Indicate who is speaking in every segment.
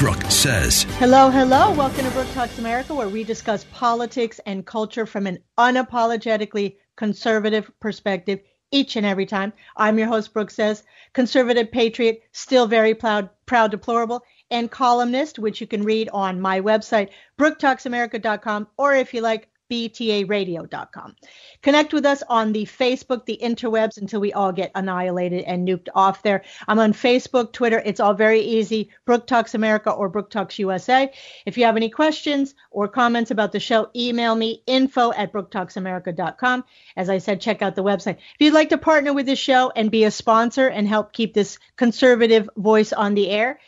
Speaker 1: Brooke says.
Speaker 2: Hello, hello. Welcome to Brooke Talks America, where we discuss politics and culture from an unapologetically conservative perspective each and every time. I'm your host, Brooke says, conservative patriot, still very proud, proud, deplorable, and columnist, which you can read on my website, brooktalksamerica.com, or if you like, btaradio.com. Connect with us on the Facebook, the interwebs until we all get annihilated and nuked off there. I'm on Facebook, Twitter. It's all very easy. Brook Talks America or Brook Talks USA. If you have any questions or comments about the show, email me info at brooketalksamerica.com. As I said, check out the website. If you'd like to partner with the show and be a sponsor and help keep this conservative voice on the air,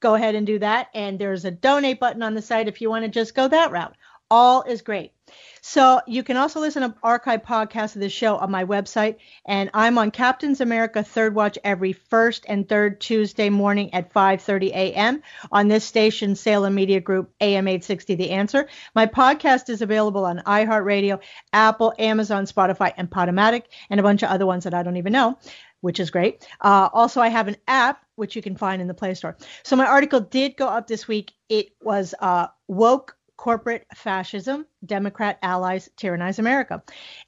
Speaker 2: go ahead and do that. And there's a donate button on the site if you want to just go that route. All is great. So you can also listen to archive podcasts of the show on my website, and I'm on Captain's America Third Watch every first and third Tuesday morning at 5:30 a.m. on this station, Salem Media Group, AM 860 The Answer. My podcast is available on iHeartRadio, Apple, Amazon, Spotify, and Podomatic, and a bunch of other ones that I don't even know which is great. Uh, also, I have an app which you can find in the Play Store. So my article did go up this week. It was uh, woke corporate fascism, Democrat allies tyrannize America.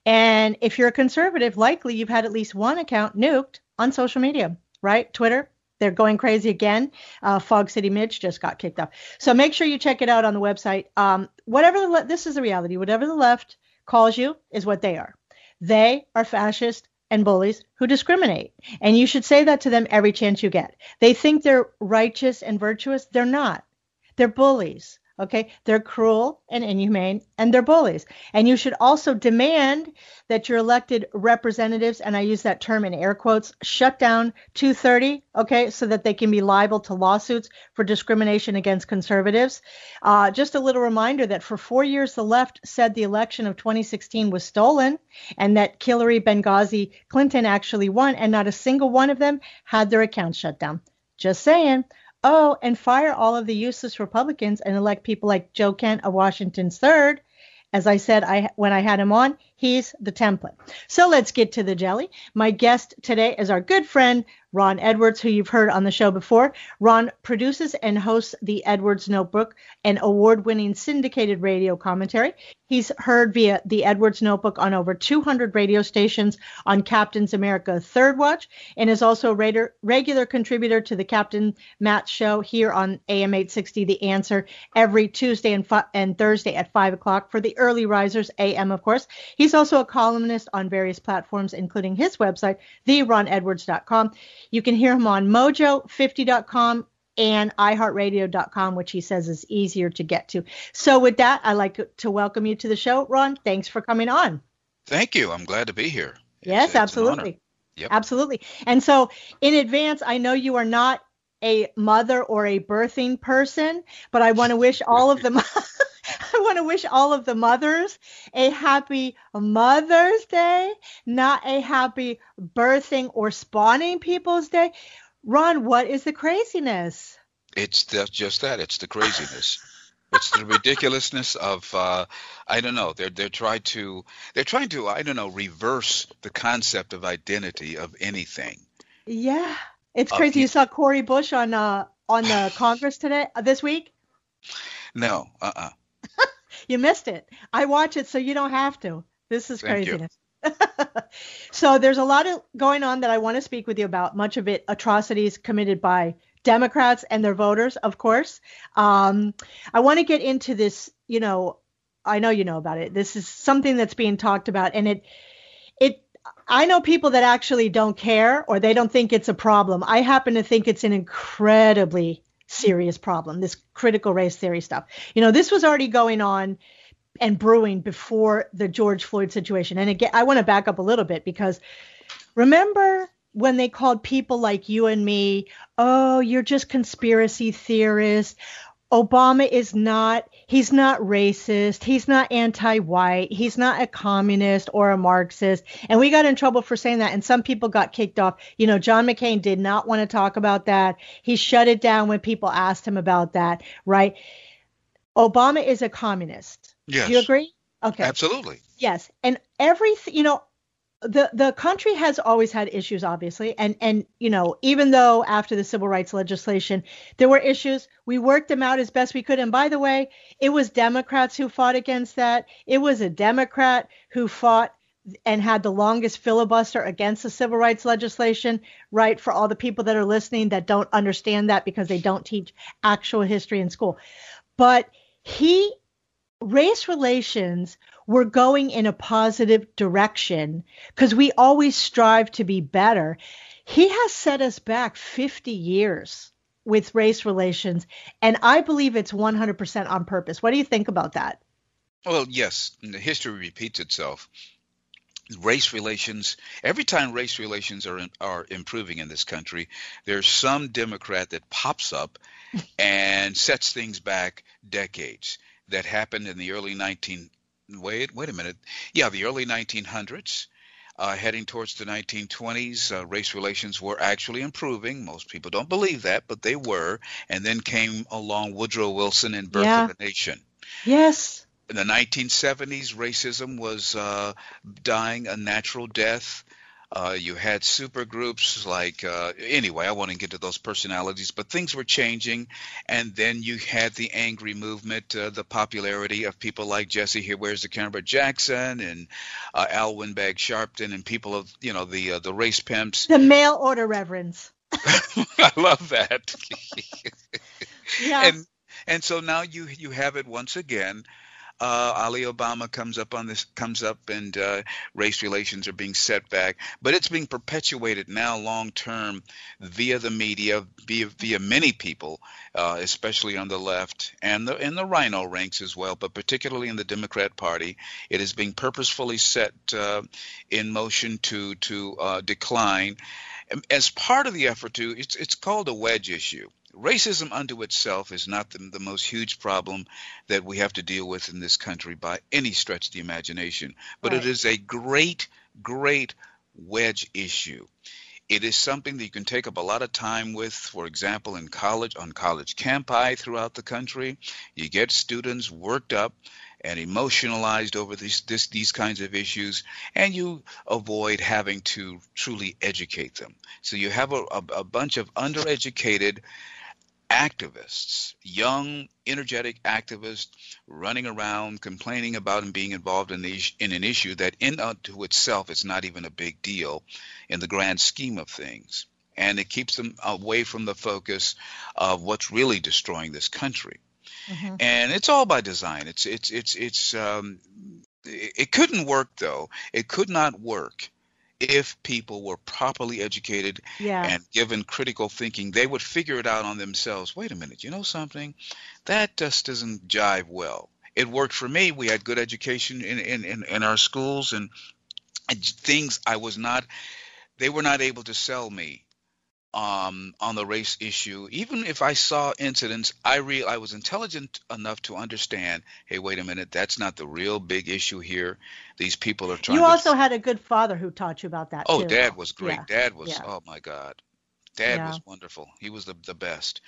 Speaker 2: And if you're a conservative, likely you've had at least one account nuked on social media, right? Twitter, they're going crazy again. Uh, Fog City Mitch just got kicked off. So make sure you check it out on the website. Um, whatever the le- this is the reality. Whatever the left calls you is what they are. They are fascist and bullies who discriminate. And you should say that to them every chance you get. They think they're righteous and virtuous. They're not. They're bullies. Okay, they're cruel and inhumane, and they're bullies. And you should also demand that your elected representatives, and I use that term in air quotes, shut down 230, okay, so that they can be liable to lawsuits for discrimination against conservatives. Uh, just a little reminder that for four years, the left said the election of 2016 was stolen and that Hillary Benghazi Clinton actually won, and not a single one of them had their accounts shut down. Just saying. Oh, and fire all of the useless Republicans and elect people like Joe Kent of Washington's third. As I said, I when I had him on, he's the template. So let's get to the jelly. My guest today is our good friend Ron Edwards, who you've heard on the show before. Ron produces and hosts the Edwards Notebook, an award winning syndicated radio commentary. He's heard via the Edwards Notebook on over 200 radio stations on Captain's America Third Watch, and is also a regular contributor to the Captain Matt Show here on AM 860 The Answer every Tuesday and, and Thursday at 5 o'clock for the early risers, AM, of course. He's also a columnist on various platforms, including his website, theronedwards.com. You can hear him on mojo50.com and iHeartRadio.com, which he says is easier to get to. So, with that, I'd like to welcome you to the show. Ron, thanks for coming on.
Speaker 3: Thank you. I'm glad to be here.
Speaker 2: Yes, it's, absolutely. Yep. Absolutely. And so, in advance, I know you are not a mother or a birthing person, but I want to wish all of them. I want to wish all of the mothers a happy Mother's Day, not a happy birthing or spawning people's day. Ron, what is the craziness?
Speaker 3: It's just that. It's the craziness. it's the ridiculousness of uh, I don't know. They're they're trying to they're trying to I don't know reverse the concept of identity of anything.
Speaker 2: Yeah, it's crazy. Uh, you saw Cori Bush on uh on the Congress today uh, this week.
Speaker 3: No, uh, uh-uh.
Speaker 2: you missed it. I watch it so you don't have to. This is Thank craziness. so there's a lot of going on that I want to speak with you about. Much of it atrocities committed by Democrats and their voters, of course. Um, I want to get into this. You know, I know you know about it. This is something that's being talked about, and it it I know people that actually don't care or they don't think it's a problem. I happen to think it's an incredibly serious problem, this critical race theory stuff. You know, this was already going on and brewing before the George Floyd situation. And again, I want to back up a little bit because remember when they called people like you and me, oh, you're just conspiracy theorists. Obama is not he's not racist, he's not anti-white, he's not a communist or a marxist. And we got in trouble for saying that and some people got kicked off. You know, John McCain did not want to talk about that. He shut it down when people asked him about that, right? Obama is a communist.
Speaker 3: Yes.
Speaker 2: Do you agree?
Speaker 3: Okay. Absolutely.
Speaker 2: Yes. And everything, you know, the the country has always had issues obviously and and you know even though after the civil rights legislation there were issues we worked them out as best we could. And by the way it was democrats who fought against that. It was a democrat who fought and had the longest filibuster against the civil rights legislation right for all the people that are listening that don't understand that because they don't teach actual history in school. But he race relations were going in a positive direction because we always strive to be better. He has set us back 50 years with race relations, and I believe it's 100% on purpose. What do you think about that?
Speaker 3: Well, yes, history repeats itself. Race relations, every time race relations are, in, are improving in this country, there's some Democrat that pops up and sets things back decades. That happened in the early 19 wait, wait a minute. Yeah, the early 1900s, uh, heading towards the 1920s, uh, race relations were actually improving. Most people don't believe that, but they were. And then came along Woodrow Wilson and Birth yeah. of a Nation.
Speaker 2: Yes.
Speaker 3: In the 1970s, racism was uh, dying a natural death. Uh, you had super groups like, uh, anyway, I want to get to those personalities, but things were changing. And then you had the angry movement, uh, the popularity of people like Jesse Here, Where's the Camera Jackson and uh, Al Winbag Sharpton and people of, you know, the uh, the race pimps.
Speaker 2: The mail order reverends.
Speaker 3: I love that. yeah. And, and so now you you have it once again uh, Ali Obama comes up on this, comes up, and uh, race relations are being set back. But it's being perpetuated now, long term, via the media, via via many people, uh, especially on the left and the in the RINO ranks as well, but particularly in the Democrat Party. It is being purposefully set uh, in motion to to uh, decline as part of the effort to it's it's called a wedge issue racism unto itself is not the, the, most huge problem that we have to deal with in this country by any stretch of the imagination, but right. it is a great, great wedge issue. It is something that you can take up a lot of time with, for example, in college, on college campi throughout the country. You get students worked up and emotionalized over these, this, these kinds of issues, and you avoid having to truly educate them. So you have a, a, a bunch of undereducated activists, young, energetic activists running around complaining about and being involved in, the, in an issue that in unto itself is not even a big deal in the grand scheme of things. And it keeps them away from the focus of what's really destroying this country. Mm-hmm. And it's all by design. It's it's it's it's um, it, it couldn't work though. It could not work if people were properly educated yeah. and given critical thinking, they would figure it out on themselves. Wait a minute, you know something? That just doesn't jive well. It worked for me. We had good education in, in, in, in our schools and, and things I was not, they were not able to sell me um, on the race issue. Even if I saw incidents, I real I was intelligent enough to understand. Hey, wait a minute, that's not the real big issue here. These people are trying.
Speaker 2: You also had a good father who taught you about that.
Speaker 3: Oh,
Speaker 2: too.
Speaker 3: Dad was great. Yeah. Dad was. Yeah. Oh my God, Dad yeah. was wonderful. He was the the best.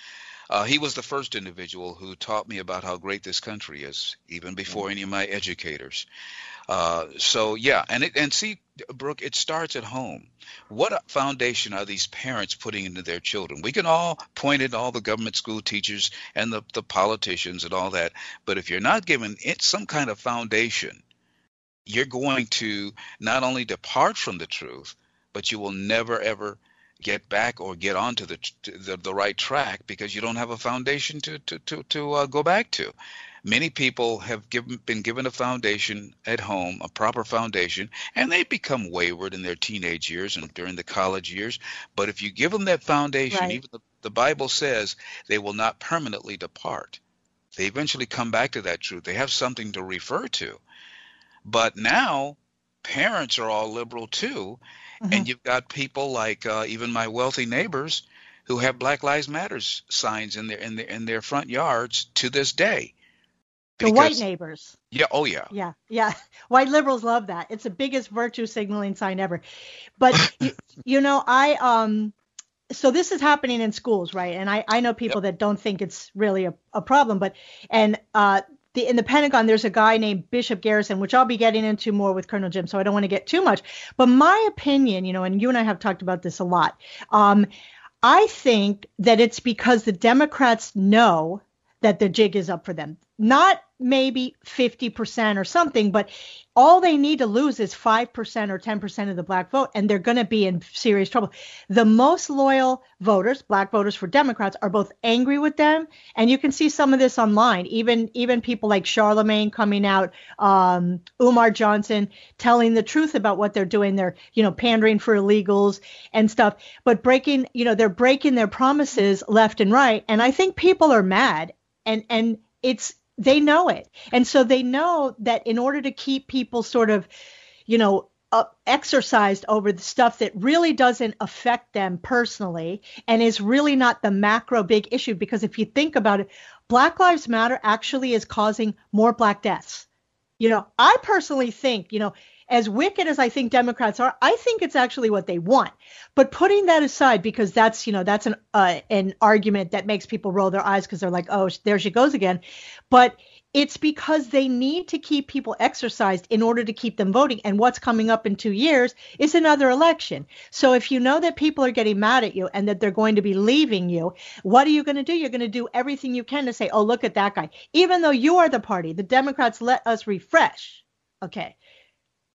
Speaker 3: Uh, he was the first individual who taught me about how great this country is, even before any of my educators. Uh, so yeah, and it, and see, Brooke, it starts at home. What foundation are these parents putting into their children? We can all point at all the government school teachers and the, the politicians and all that, but if you're not given it some kind of foundation, you're going to not only depart from the truth, but you will never ever get back or get onto the the, the right track because you don't have a foundation to to to, to uh, go back to. Many people have given, been given a foundation at home, a proper foundation, and they become wayward in their teenage years and during the college years. But if you give them that foundation, right. even the, the Bible says they will not permanently depart. They eventually come back to that truth. They have something to refer to. But now, parents are all liberal too, mm-hmm. and you've got people like uh, even my wealthy neighbors who have Black Lives Matters signs in their in their in their front yards to this day.
Speaker 2: The white neighbors.
Speaker 3: Yeah. Oh, yeah.
Speaker 2: Yeah. Yeah. White liberals love that. It's the biggest virtue signaling sign ever. But you, you, know, I um, so this is happening in schools, right? And I I know people yep. that don't think it's really a, a problem, but and uh, the in the Pentagon, there's a guy named Bishop Garrison, which I'll be getting into more with Colonel Jim, so I don't want to get too much. But my opinion, you know, and you and I have talked about this a lot. Um, I think that it's because the Democrats know that the jig is up for them. Not maybe 50% or something, but all they need to lose is 5% or 10% of the black vote, and they're going to be in serious trouble. The most loyal voters, black voters for Democrats, are both angry with them, and you can see some of this online. Even even people like Charlemagne coming out, um, Umar Johnson telling the truth about what they're doing. They're you know pandering for illegals and stuff, but breaking you know they're breaking their promises left and right. And I think people are mad, and and it's they know it. And so they know that in order to keep people sort of, you know, uh, exercised over the stuff that really doesn't affect them personally and is really not the macro big issue. Because if you think about it, Black Lives Matter actually is causing more Black deaths. You know, I personally think, you know, as wicked as I think Democrats are, I think it's actually what they want. But putting that aside, because that's you know that's an uh, an argument that makes people roll their eyes because they're like, oh, there she goes again. But it's because they need to keep people exercised in order to keep them voting. And what's coming up in two years is another election. So if you know that people are getting mad at you and that they're going to be leaving you, what are you going to do? You're going to do everything you can to say, oh, look at that guy. Even though you are the party, the Democrats let us refresh. Okay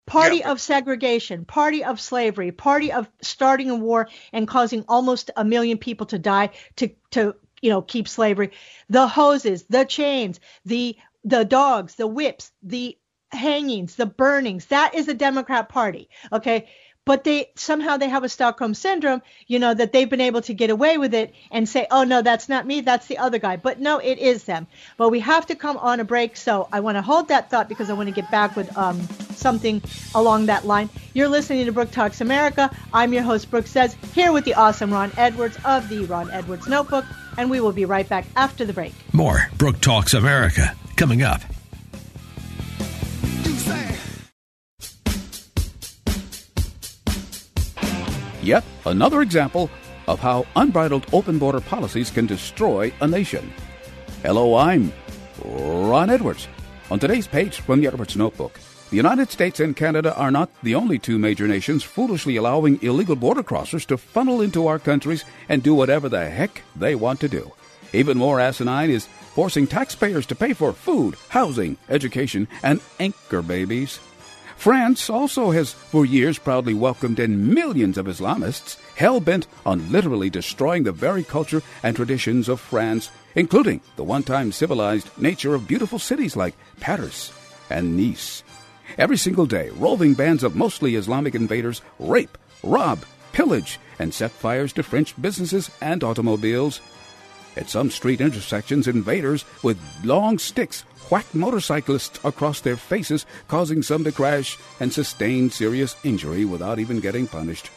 Speaker 2: party yeah. of segregation, party of slavery, party of starting a war and causing almost a million people to die to to you know keep slavery. The hoses, the chains, the the dogs, the whips, the hangings, the burnings. That is the Democrat Party. Okay but they somehow they have a Stockholm syndrome, you know, that they've been able to get away with it and say, oh no, that's not me, that's the other guy. But no, it is them. But we have to come on a break, so I want to hold that thought because I want to get back with um, something along that line. You're listening to Brooke Talks America. I'm your host, Brooke Says, here with the awesome Ron Edwards of the Ron Edwards Notebook, and we will be right back after the break.
Speaker 1: More Brooke Talks America coming up.
Speaker 4: Yet another example of how unbridled open border policies can destroy a nation. Hello, I'm Ron Edwards. On today's page from the Edwards Notebook, the United States and Canada are not the only two major nations foolishly allowing illegal border crossers to funnel into our countries and do whatever the heck they want to do. Even more asinine is forcing taxpayers to pay for food, housing, education, and anchor babies. France also has for years proudly welcomed in millions of Islamists hell bent on literally destroying the very culture and traditions of France, including the one time civilized nature of beautiful cities like Paris and Nice. Every single day, roving bands of mostly Islamic invaders rape, rob, pillage, and set fires to French businesses and automobiles. At some street intersections, invaders with long sticks whacked motorcyclists across their faces, causing some to crash and sustain serious injury without even getting punished.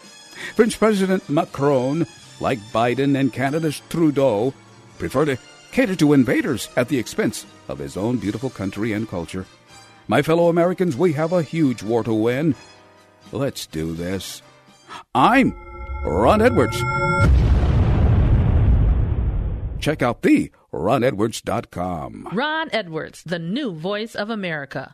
Speaker 4: French President Macron, like Biden and Canada's Trudeau, prefer to cater to invaders at the expense of his own beautiful country and culture. My fellow Americans, we have a huge war to win. Let's do this. I'm Ron Edwards. Check out the RonEdwards.com.
Speaker 5: Ron Edwards, the new voice of America.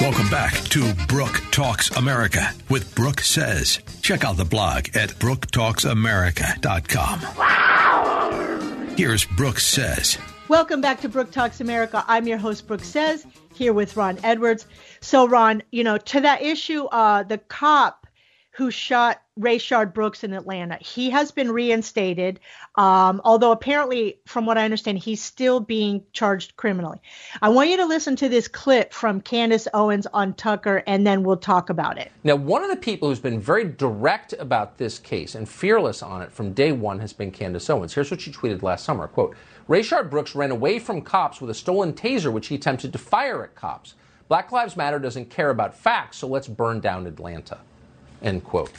Speaker 1: Welcome back to Brook Talks America with Brooke Says. Check out the blog at brooktalksamerica.com. Wow. Here's Brooke Says.
Speaker 2: Welcome back to Brooke Talks America. I'm your host, Brooke Says here with Ron Edwards. So, Ron, you know, to that issue, uh, the cop who shot Rayshard Brooks in Atlanta. He has been reinstated, um, although apparently, from what I understand, he's still being charged criminally. I want you to listen to this clip from Candace Owens on Tucker, and then we'll talk about it.
Speaker 6: Now, one of the people who's been very direct about this case and fearless on it from day one has been Candace Owens. Here's what she tweeted last summer: "Quote: Rayshard Brooks ran away from cops with a stolen taser, which he attempted to fire at cops." Black Lives Matter doesn't care about facts, so let's burn down Atlanta. End quote.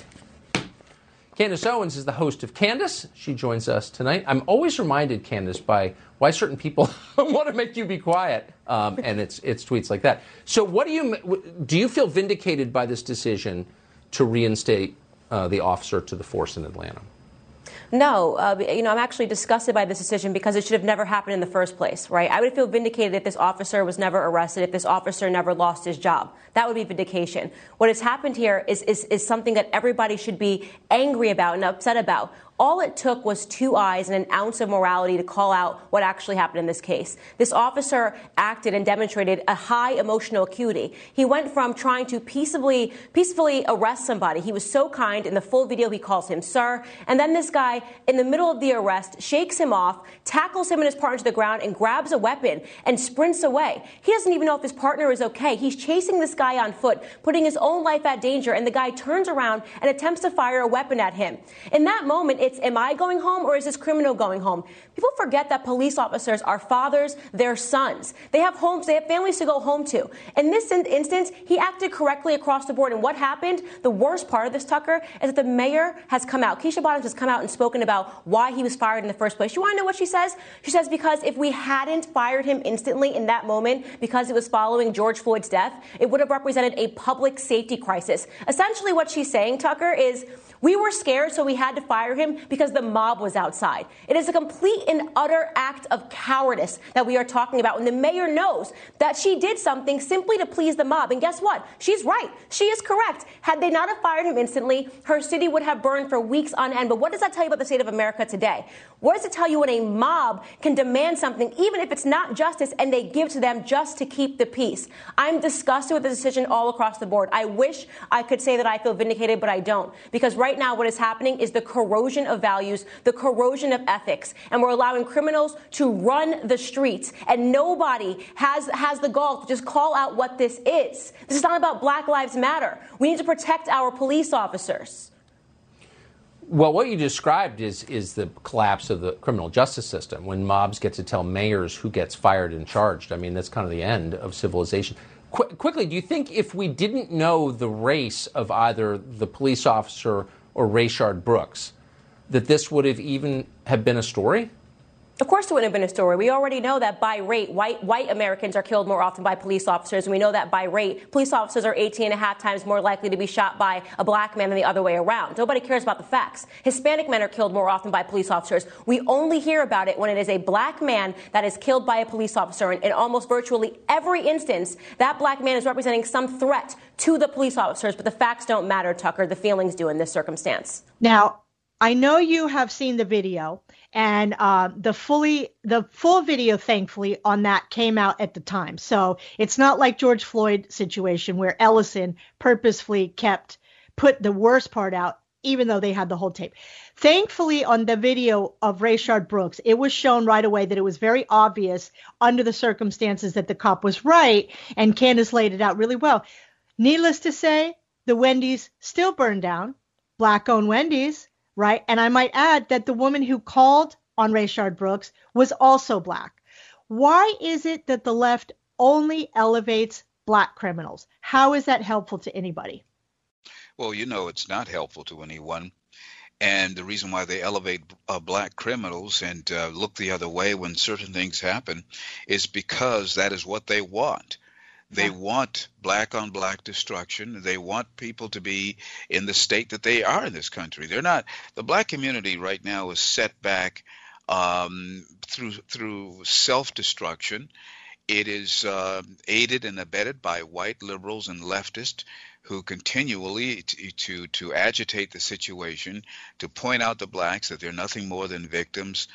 Speaker 6: Candace Owens is the host of Candace. She joins us tonight. I'm always reminded, Candace, by why certain people want to make you be quiet, um, and it's it's tweets like that. So, what do you do? You feel vindicated by this decision to reinstate uh, the officer to the force in Atlanta?
Speaker 7: No, uh, you know, I'm actually disgusted by this decision because it should have never happened in the first place, right? I would feel vindicated if this officer was never arrested, if this officer never lost his job. That would be vindication. What has happened here is, is, is something that everybody should be angry about and upset about. All it took was two eyes and an ounce of morality to call out what actually happened in this case. This officer acted and demonstrated a high emotional acuity. He went from trying to peaceably, peacefully arrest somebody. He was so kind. In the full video, he calls him sir. And then this guy, in the middle of the arrest, shakes him off, tackles him and his partner to the ground, and grabs a weapon and sprints away. He doesn't even know if his partner is okay. He's chasing this guy on foot, putting his own life at danger, and the guy turns around and attempts to fire a weapon at him. In that moment, it's am I going home or is this criminal going home? People forget that police officers are fathers, their sons. They have homes, they have families to go home to. In this in- instance, he acted correctly across the board. And what happened? The worst part of this, Tucker, is that the mayor has come out. Keisha Bottoms has come out and spoken about why he was fired in the first place. You want to know what she says? She says because if we hadn't fired him instantly in that moment because it was following George Floyd's death, it would have represented a public safety crisis. Essentially, what she's saying, Tucker, is we were scared, so we had to fire him because the mob was outside. It is a complete and utter act of cowardice that we are talking about when the mayor knows that she did something simply to please the mob. And guess what? She's right. She is correct. Had they not have fired him instantly, her city would have burned for weeks on end. But what does that tell you about the state of America today? What does it tell you when a mob can demand something, even if it's not justice, and they give to them just to keep the peace? I'm disgusted with the decision all across the board. I wish I could say that I feel vindicated, but I don't. Because right now, what is happening is the corrosion of values, the corrosion of ethics, and we're allowing criminals to run the streets. And nobody has, has the gall to just call out what this is. This is not about Black Lives Matter. We need to protect our police officers.
Speaker 6: Well, what you described is is the collapse of the criminal justice system when mobs get to tell mayors who gets fired and charged. I mean, that's kind of the end of civilization. Qu- quickly, do you think if we didn't know the race of either the police officer or Rayshard Brooks, that this would have even have been a story?
Speaker 7: Of course, it wouldn't have been a story. We already know that by rate, white, white Americans are killed more often by police officers. And we know that by rate, police officers are 18 and a half times more likely to be shot by a black man than the other way around. Nobody cares about the facts. Hispanic men are killed more often by police officers. We only hear about it when it is a black man that is killed by a police officer. And in almost virtually every instance, that black man is representing some threat to the police officers. But the facts don't matter, Tucker. The feelings do in this circumstance.
Speaker 2: Now, I know you have seen the video and uh, the fully the full video thankfully on that came out at the time. So it's not like george floyd situation where ellison purposefully kept put the worst part out even though they had the whole tape. Thankfully on the video of rayshard brooks it was shown right away that it was very obvious under the circumstances that the cop was right and candace laid it out really well. Needless to say the wendy's still burned down. Black owned wendy's right? And I might add that the woman who called on Rayshard Brooks was also black. Why is it that the left only elevates black criminals? How is that helpful to anybody?
Speaker 3: Well, you know, it's not helpful to anyone. And the reason why they elevate uh, black criminals and uh, look the other way when certain things happen is because that is what they want. They yeah. want black on black destruction. They want people to be in the state that they are in this country. They're not. The black community right now is set back um, through through self destruction. It is uh, aided and abetted by white liberals and leftists who continually to, to, to agitate the situation, to point out the blacks that they're nothing more than victims,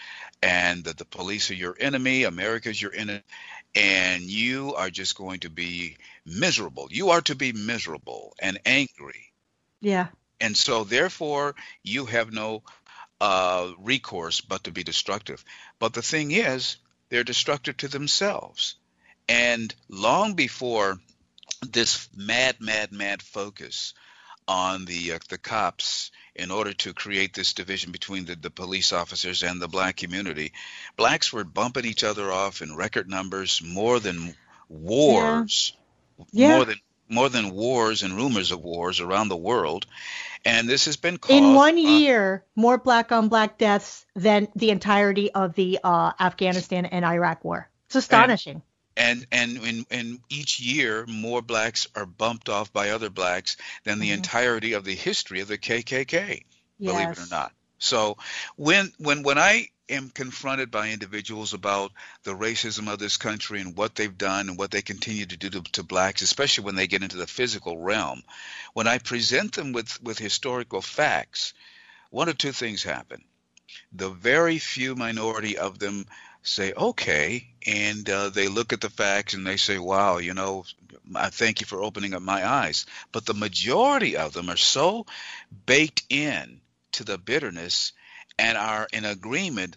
Speaker 3: and that the police are your enemy, America's your enemy, and you are just going to be miserable. You are to be miserable and angry.
Speaker 2: Yeah.
Speaker 3: And so, therefore, you have no uh, recourse but to be destructive. But the thing is, they're destructive to themselves. And long before this mad, mad, mad focus on the uh, the cops in order to create this division between the, the police officers and the black community, blacks were bumping each other off in record numbers more than wars,
Speaker 2: Yeah.
Speaker 3: more than more than wars and rumors of wars around the world. And this has been caused
Speaker 2: In one
Speaker 3: uh,
Speaker 2: year, more black on black deaths than the entirety of the uh, Afghanistan and Iraq war. It's astonishing.
Speaker 3: And and in, in each year more blacks are bumped off by other blacks than the
Speaker 2: Mhm.
Speaker 3: entirety of the history of the KKK believe it or not. So when when when I am confronted by individuals about the racism of this country and what they've done and what they continue to do to, to blacks especially when they get into the physical realm when I present them with with historical facts one of two things happen. The very few minority of them say okay and uh, they look at the facts and they say wow you know i thank you for opening up my eyes but the majority of them are so baked in to the bitterness and are in agreement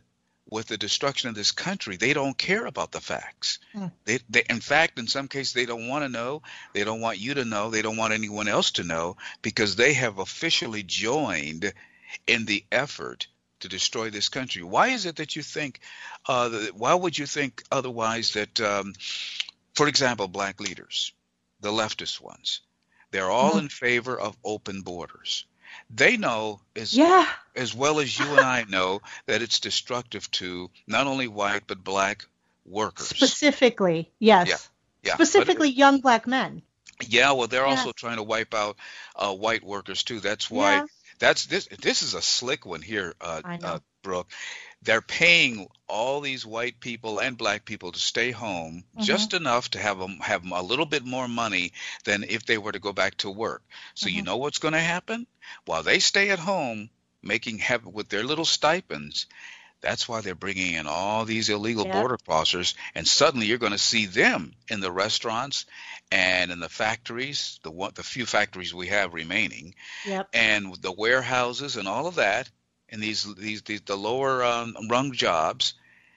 Speaker 3: with the destruction of this country they don't care about the facts
Speaker 2: Hmm.
Speaker 3: they, they in fact in some cases they don't want to know they don't want you to know they don't want anyone else to know because they have officially joined in the effort to destroy this country. Why is it that you think? Uh, that, why would you think otherwise? That, um, for example, black leaders, the leftist ones, they're all
Speaker 2: Mhm.
Speaker 3: in favor of open borders. They know as
Speaker 2: Yeah.
Speaker 3: as well as you and I know that it's destructive to not only white but black workers.
Speaker 2: Specifically, yes.
Speaker 3: Yeah, yeah,
Speaker 2: Specifically, young black men.
Speaker 3: Yeah, well, they're
Speaker 2: Yeah.
Speaker 3: also trying to wipe out uh, white workers too. That's why
Speaker 2: Yeah.
Speaker 3: That's this. This is a slick one here, uh, uh, Brooke. They're paying all these white people and black people to stay home
Speaker 2: Mhm.
Speaker 3: just enough to have them have 'em a little bit more money than if they were to go back to work. So you
Speaker 2: Mhm.
Speaker 3: know what's going to happen while they stay at home making have with their little stipends. That's why they're bringing in all these illegal border crossers, and suddenly you're going to see them in the restaurants and in the factories, the one, the few factories we have remaining,
Speaker 2: Yep.
Speaker 3: and the warehouses and all of that, and these these, these the lower um, rung jobs,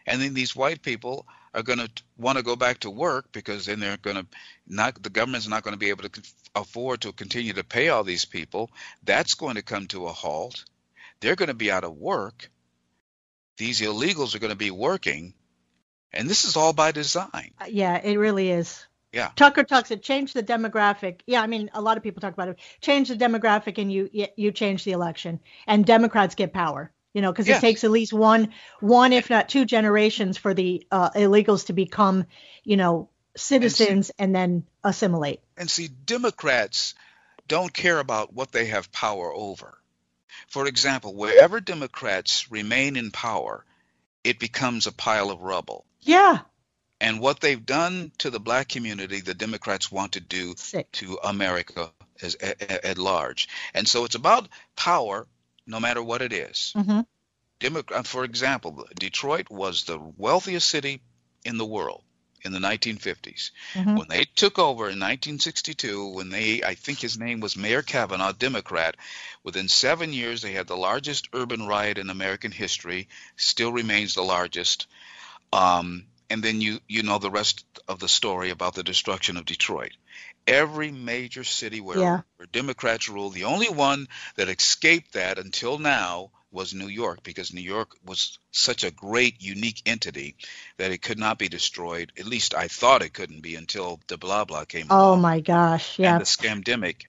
Speaker 3: and then these white people are going to want to go back to work because then they're going to not the government's not going to be able to afford to continue to pay all these people. That's going to come to a halt. They're going to be out of work. These illegals are going to be working, and this is all by design.
Speaker 2: Uh, Yeah, it really is.
Speaker 3: Yeah.
Speaker 2: Tucker talks it change the demographic. Yeah, I mean a lot of people talk about it. Change the demographic and you you- change the election and Democrats get power. You know, because
Speaker 3: Yes.
Speaker 2: it takes at least one one if not two generations for the uh, illegals to become, you know, citizens and then assimilate.
Speaker 3: And see, Democrats don't care about what they have power over. For example, wherever Democrats remain in power, it becomes a pile of rubble.
Speaker 2: Yeah.
Speaker 3: And what they've done to the black community, the Democrats want to do
Speaker 2: Sick.
Speaker 3: to America as, at, at large. And so it's about power, no matter what it is.
Speaker 2: hmm
Speaker 3: Democrat, for example, Detroit was the wealthiest city in the world in the 1950s.
Speaker 2: hmm
Speaker 3: When they took over in 1962, when they, I think his name was Mayor Cavanagh, Democrat, within seven years they had the largest urban riot in American history, still remains the largest. Um, and then you you know the rest of the story about the destruction of Detroit. Every major city where,
Speaker 2: Yeah.
Speaker 3: where Democrats rule, the only one that escaped that until now was New York because New York was such a great, unique entity that it could not be destroyed. At least I thought it couldn't be until the blah blah came
Speaker 2: Oh my gosh. Yeah.
Speaker 3: and the scamdemic.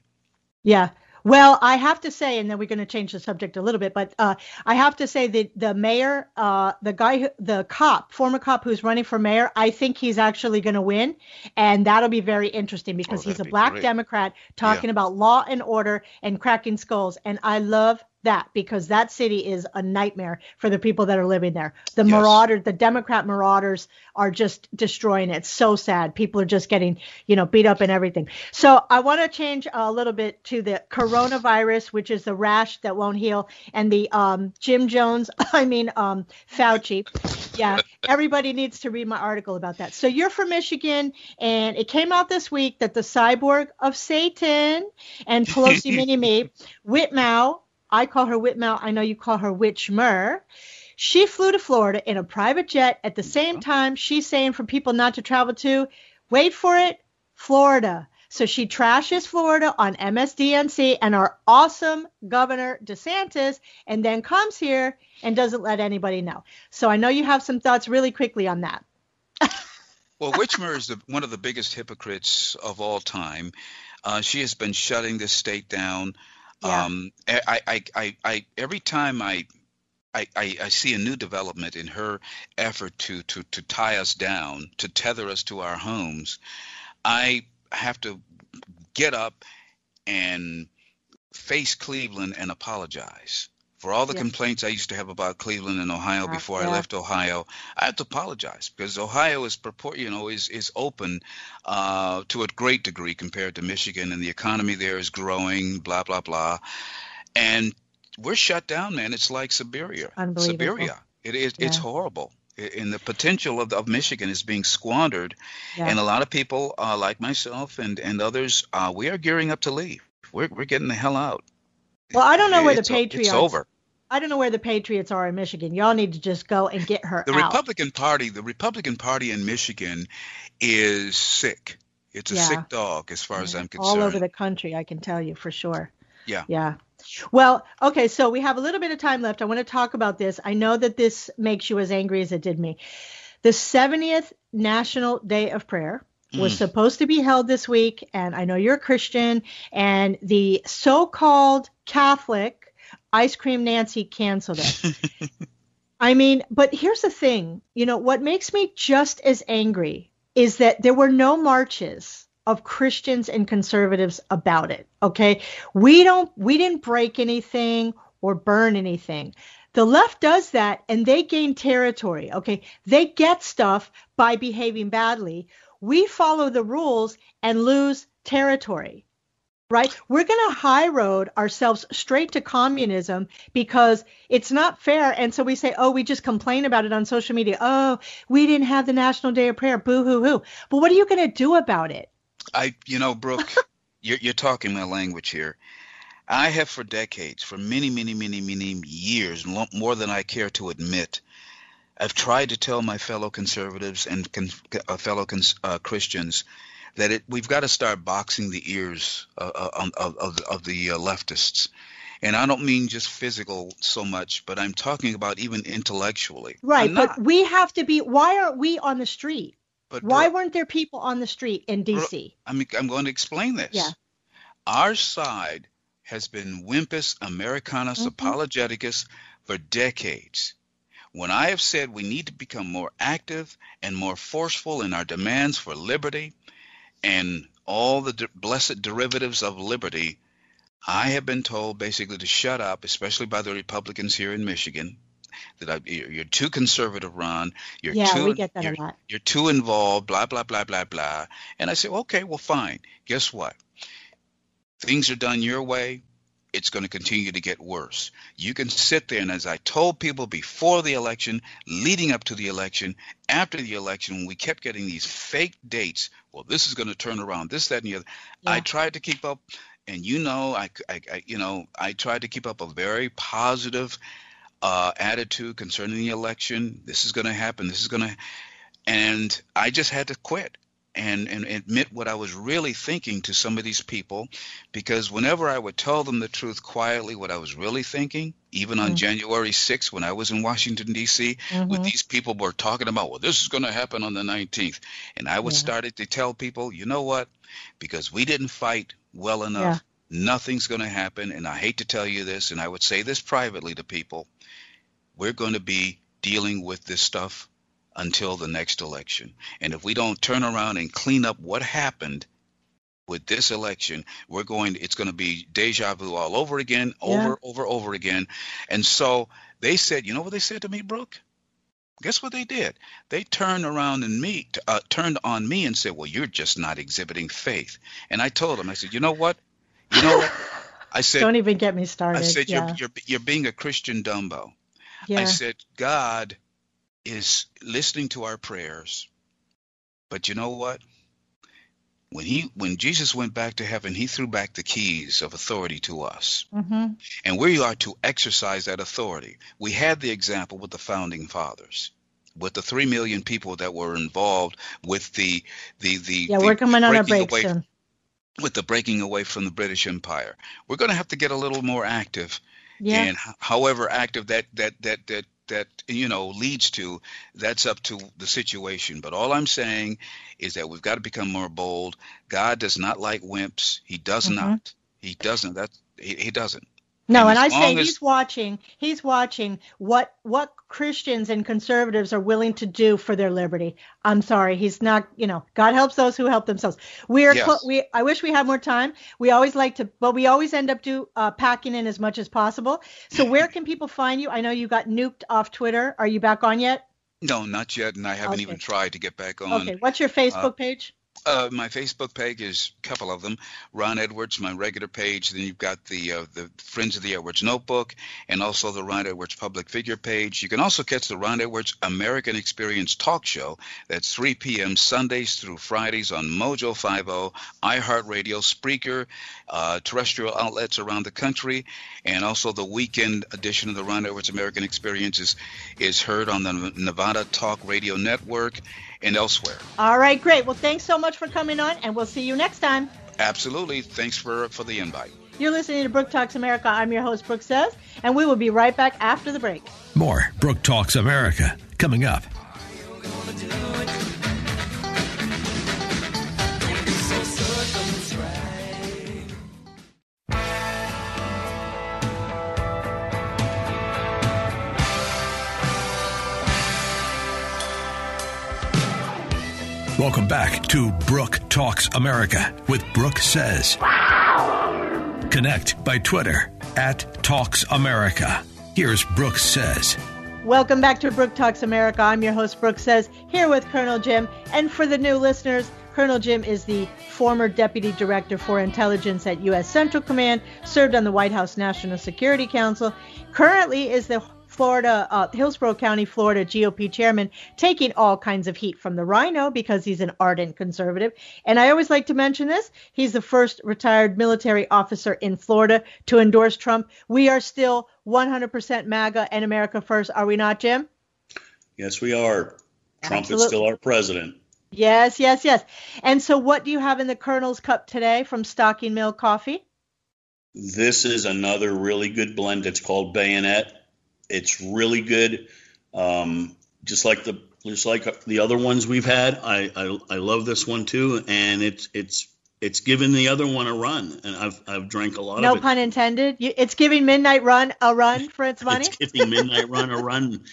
Speaker 2: Yeah. Well, I have to say, and then we're going to change the subject a little bit, but uh, I have to say that the mayor, uh, the guy, who, the cop, former cop who's running for mayor, I think he's actually going to win, and that'll be very interesting because he's a
Speaker 3: be
Speaker 2: black
Speaker 3: great.
Speaker 2: Democrat talking about law and order and cracking skulls, and I love that because that city is a nightmare for the people that are living there. The
Speaker 3: Yes.
Speaker 2: marauders, the Democrat marauders are just destroying it. It's so sad. People are just getting, you know, beat up and everything. So I want to change a little bit to the coronavirus, which is the rash that won't heal, and the um, Jim Jones, I mean um, Fauci. Yeah, everybody needs to read my article about that. So you're from Michigan, and it came out this week that the cyborg of Satan and Pelosi mini me, Whitmow, I call her Whitmow, I know you call her Witchmer. She flew to Florida in a private jet at the same time she's saying for people not to travel to, wait for it, Florida. So she trashes Florida on MSDNC and our awesome governor DeSantis, and then comes here and doesn't let anybody know. So I know you have some thoughts really quickly on that.
Speaker 3: well, Witchmer is the, one of the biggest hypocrites of all time. Uh, she has been shutting the state down. Yeah. Um, I, I, I, I, every time I I, I, I, see a new development in her effort to, to, to tie us down, to tether us to our homes. I have to get up and face Cleveland and apologize. For all the yes. complaints I used to have about Cleveland and Ohio before yeah. I left Ohio, I have to apologize because Ohio is purport, you know, is is open uh, to a great degree compared to Michigan, and the economy there is growing. Blah blah blah, and we're shut down, man. It's like Siberia. Siberia. It is. Yeah. It's horrible and the potential of, of Michigan is being squandered. Yeah. And a lot of people, uh, like myself and, and others, uh, we are gearing up to leave. We're, we're getting the hell out.
Speaker 2: Well, I don't know where it's, the Patriots.
Speaker 3: It's over.
Speaker 2: I don't know where the Patriots are in Michigan. Y'all need to just go and get her
Speaker 3: the
Speaker 2: out.
Speaker 3: Republican Party, the Republican Party in Michigan, is sick. It's a yeah. sick dog, as far yeah. as I'm concerned.
Speaker 2: All over the country, I can tell you for sure.
Speaker 3: Yeah.
Speaker 2: Yeah. Well, okay, so we have a little bit of time left. I want to talk about this. I know that this makes you as angry as it did me. The 70th National Day of Prayer was mm. supposed to be held this week, and I know you're a Christian, and the so called Catholic Ice Cream Nancy canceled it. I mean, but here's the thing you know, what makes me just as angry is that there were no marches of Christians and conservatives about it. Okay. We don't, we didn't break anything or burn anything. The left does that and they gain territory. Okay. They get stuff by behaving badly. We follow the rules and lose territory. Right? We're going to high road ourselves straight to communism because it's not fair. And so we say, oh, we just complain about it on social media. Oh, we didn't have the National Day of Prayer. Boo hoo hoo. But what are you going to do about it?
Speaker 3: I, you know, Brooke, you're, you're talking my language here. I have for decades, for many, many, many, many years, more than I care to admit, I've tried to tell my fellow conservatives and con, uh, fellow cons, uh, Christians that it, we've got to start boxing the ears uh, uh of, of, of, the uh, leftists. And I don't mean just physical so much, but I'm talking about even intellectually.
Speaker 2: Right, but we have to be. Why aren't we on the street? But why weren't there people on the street in D.C.?
Speaker 3: I'm, I'm going to explain this.
Speaker 2: Yeah.
Speaker 3: Our side has been Wimpus Americanus mm-hmm. apologeticus for decades. When I have said we need to become more active and more forceful in our demands for liberty and all the de- blessed derivatives of liberty, I have been told basically to shut up, especially by the Republicans here in Michigan, that I, you're too conservative, Ron. You're
Speaker 2: yeah,
Speaker 3: too,
Speaker 2: we get that
Speaker 3: you're,
Speaker 2: a lot.
Speaker 3: You're too involved. Blah blah blah blah blah. And I say, okay, well, fine. Guess what? Things are done your way. It's going to continue to get worse. You can sit there, and as I told people before the election, leading up to the election, after the election, when we kept getting these fake dates, well, this is going to turn around, this, that, and the other. Yeah. I tried to keep up and you know I, I, I, you know i tried to keep up a very positive uh, attitude concerning the election. This is going to happen. This is going to, and I just had to quit and, and admit what I was really thinking to some of these people, because whenever I would tell them the truth quietly, what I was really thinking, even on mm-hmm. January 6th when I was in Washington D.C., mm-hmm. when these people were talking about, well, this is going to happen on the 19th, and I would yeah. started to tell people, you know what, because we didn't fight well enough. Yeah nothing's going to happen. And I hate to tell you this, and I would say this privately to people we're going to be dealing with this stuff until the next election. And if we don't turn around and clean up what happened with this election, we're going it's going to be deja vu all over again, over, yeah. over, over again. And so they said, you know what they said to me, Brooke? Guess what they did? They turned around and me uh, turned on me and said, "Well, you're just not exhibiting faith." And I told them, I said, "You know what? You know what?" I said,
Speaker 2: "Don't even get me started." I
Speaker 3: said,
Speaker 2: yeah.
Speaker 3: "You're you're, you're being a Christian Dumbo." Yeah. I said, God is listening to our prayers. But you know what? When he when Jesus went back to heaven, he threw back the keys of authority to us.
Speaker 2: Mm-hmm.
Speaker 3: And we are to exercise that authority. We had the example with the founding fathers with the three million people that were involved with the the the
Speaker 2: yeah
Speaker 3: the
Speaker 2: we're coming on a break
Speaker 3: away,
Speaker 2: soon
Speaker 3: with the breaking away from the British Empire. We're going to have to get a little more active,
Speaker 2: yeah
Speaker 3: and however active that that that that that you know leads to, that's up to the situation. But all I'm saying is that we've got to become more bold. God does not like wimps. He does
Speaker 2: Mhm.
Speaker 3: not. He doesn't. That he, he doesn't.
Speaker 2: No
Speaker 3: and
Speaker 2: and i say
Speaker 3: as-
Speaker 2: he's watching he's watching what what christians and conservatives are willing to do for their liberty. I'm sorry he's not you know god helps those who help themselves. We are
Speaker 3: Yes.
Speaker 2: clo- we i wish we had more time. We always like to but we always end up do uh, packing in as much as possible. So where can people find you? I know you got nuked off twitter. Are you back on yet?
Speaker 3: No, not yet, and I haven't
Speaker 2: Okay.
Speaker 3: even tried to get back on.
Speaker 2: okay what's your facebook page
Speaker 3: Uh, my Facebook page is a couple of them. Ron Edwards, my regular page. Then you've got the uh, the Friends of the Edwards Notebook, and also the Ron Edwards Public Figure page. You can also catch the Ron Edwards American Experience Talk Show. That's 3 p.m. Sundays through Fridays on Mojo 50, iHeartRadio, Spreaker, uh, terrestrial outlets around the country, and also the weekend edition of the Ron Edwards American Experience is, is heard on the Nevada Talk Radio Network and elsewhere.
Speaker 2: all right great well thanks so much for coming on and we'll see you next time
Speaker 3: Absolutely. Thanks for for the invite.
Speaker 2: You're listening to Brooke Talks America. I'm your host, Brooke Says, and we will be right back after the break.
Speaker 1: More Brooke Talks America coming up. Welcome back to Brooke Talks America with Brooke Says. Connect by Twitter at Talks America. Here's Brooke Says.
Speaker 2: Welcome back to Brooke Talks America. I'm your host, Brooke Says, here with Colonel Jim. And for the new listeners, Colonel Jim is the former Deputy Director for Intelligence at U.S. Central Command, served on the White House National Security Council, currently is the Florida, uh, Hillsborough County, Florida GOP chairman, taking all kinds of heat from the RINO because he's an ardent conservative. And I always like to mention this he's the first retired military officer in Florida to endorse Trump. We are still 100% MAGA and America first, are we not, Jim?
Speaker 8: Yes, we are. Trump
Speaker 2: Absolutely.
Speaker 8: is still our president.
Speaker 2: Yes, yes, yes. And so, what do you have in the Colonel's Cup today from Stocking Mill Coffee?
Speaker 8: This is another really good blend. It's called Bayonet. It's really good. Um, just like the just like the other ones we've had. I, I I love this one too, and it's it's it's given the other one a run, and I've I've drank a lot
Speaker 2: No
Speaker 8: of it.
Speaker 2: pun intended. You, it's giving Midnight Run a run for its money.
Speaker 8: It's giving Midnight Run a run.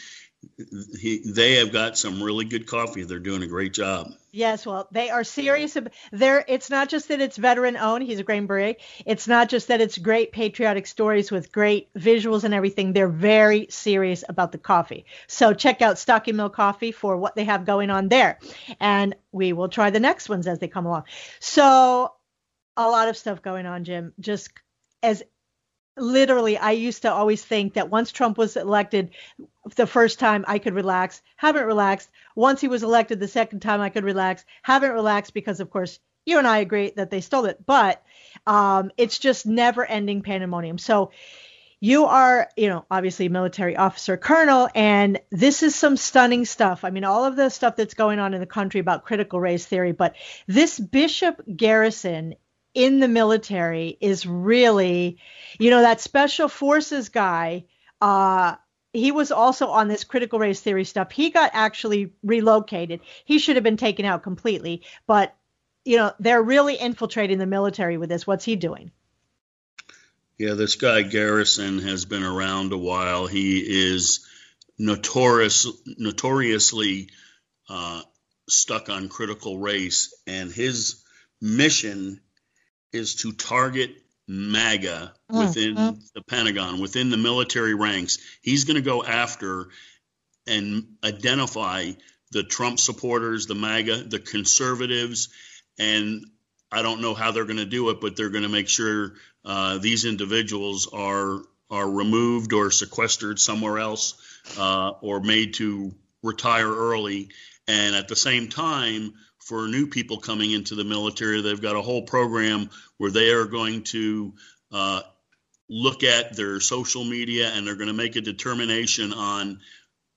Speaker 8: He, they have got some really good coffee. They're doing a great job.
Speaker 2: Yes, well, they are serious. They're, it's not just that it's veteran owned. He's a Green Beret. It's not just that it's great patriotic stories with great visuals and everything. They're very serious about the coffee. So check out Stocking Mill Coffee for what they have going on there. And we will try the next ones as they come along. So a lot of stuff going on, Jim. Just as literally, I used to always think that once Trump was elected the first time, I could relax. Haven't relaxed. Once he was elected the second time, I could relax. Haven't relaxed because, of course, you and I agree that they stole it. But um, it's just never ending pandemonium. So you are, you know, obviously military officer, colonel, and this is some stunning stuff. I mean, all of the stuff that's going on in the country about critical race theory, but this Bishop Garrison in the military is really, you know, that special forces guy. Uh, he was also on this critical race theory stuff. He got actually relocated. He should have been taken out completely, but you know, they're really infiltrating the military with this. What's he doing?
Speaker 8: Yeah, this guy Garrison has been around a while. He is notorious, notoriously uh, stuck on critical race, and his mission is to target MAGA within
Speaker 2: mm.
Speaker 8: the Pentagon, within the military ranks. He's going to go after and identify the Trump supporters, the MAGA, the conservatives, and I don't know how they're going to do it, but they're going to make sure uh, these individuals are are removed or sequestered somewhere else, uh, or made to retire early. And at the same time, for new people coming into the military, they've got a whole program where they are going to uh, look at their social media and they're going to make a determination on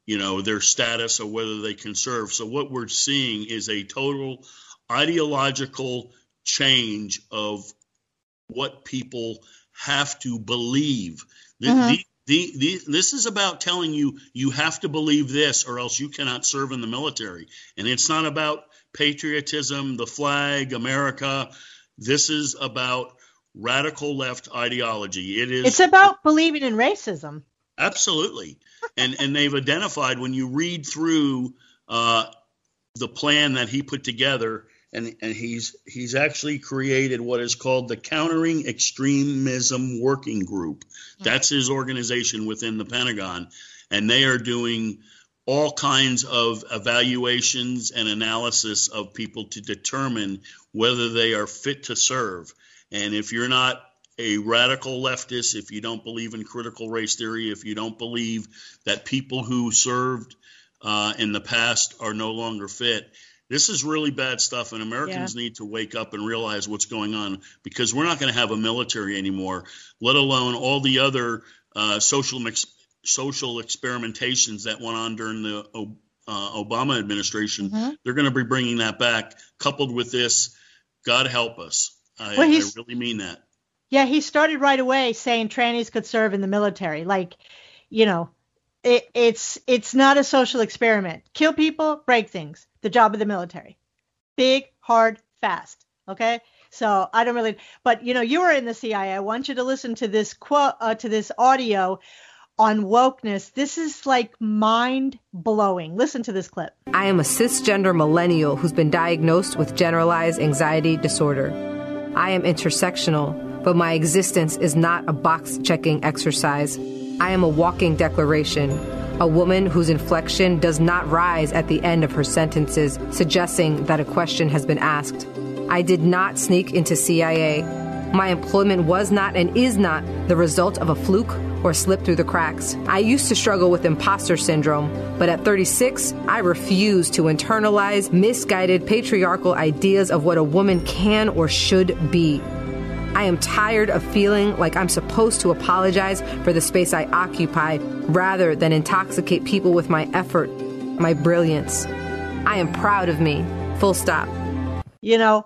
Speaker 8: you know their status or whether they can serve. So what we're seeing is a total ideological change of what people have to believe. Mm-hmm. the, the, the, this is about telling you you have to believe this or else you cannot serve in the military. And it's not about patriotism the flag america. This is about radical left ideology. It is
Speaker 2: it's about believing in racism.
Speaker 8: Absolutely. And and they've identified when you read through uh, the plan that he put together and, and he's he's actually created what is called the Countering Extremism Working Group. That's his organization within the Pentagon, and they are doing all kinds of evaluations and analysis of people to determine whether they are fit to serve. And if you're not a radical leftist, if you don't believe in critical race theory, if you don't believe that people who served uh, in the past are no longer fit, this is really bad stuff. And Americans yeah. need to wake up and realize what's going on because we're not going to have a military anymore, let alone all the other uh, social mix, social experimentations that went on during the uh, Obama administration. Mm-hmm. They're going to be bringing that back, coupled with this. God help us. I, well, I really mean that.
Speaker 2: Yeah, he started right away saying trannies could serve in the military. Like, you know, it, it's it's not a social experiment. Kill people, break things. The job of the military. Big, hard, fast. Okay. So I don't really, but you know, you were in the CIA. I want you to listen to this quote, uh, to this audio on wokeness. This is like mind blowing. Listen to this clip.
Speaker 9: I am a cisgender millennial who's been diagnosed with generalized anxiety disorder. I am intersectional but my existence is not a box checking exercise. I am a walking declaration, a woman whose inflection does not rise at the end of her sentences, suggesting that a question has been asked. I did not sneak into CIA. My employment was not and is not the result of a fluke or slip through the cracks. I used to struggle with imposter syndrome, but at 36, I refuse to internalize misguided patriarchal ideas of what a woman can or should be. I am tired of feeling like I'm supposed to apologize for the space I occupy rather than intoxicate people with my effort, my brilliance. I am proud of me. Full stop.
Speaker 2: You know,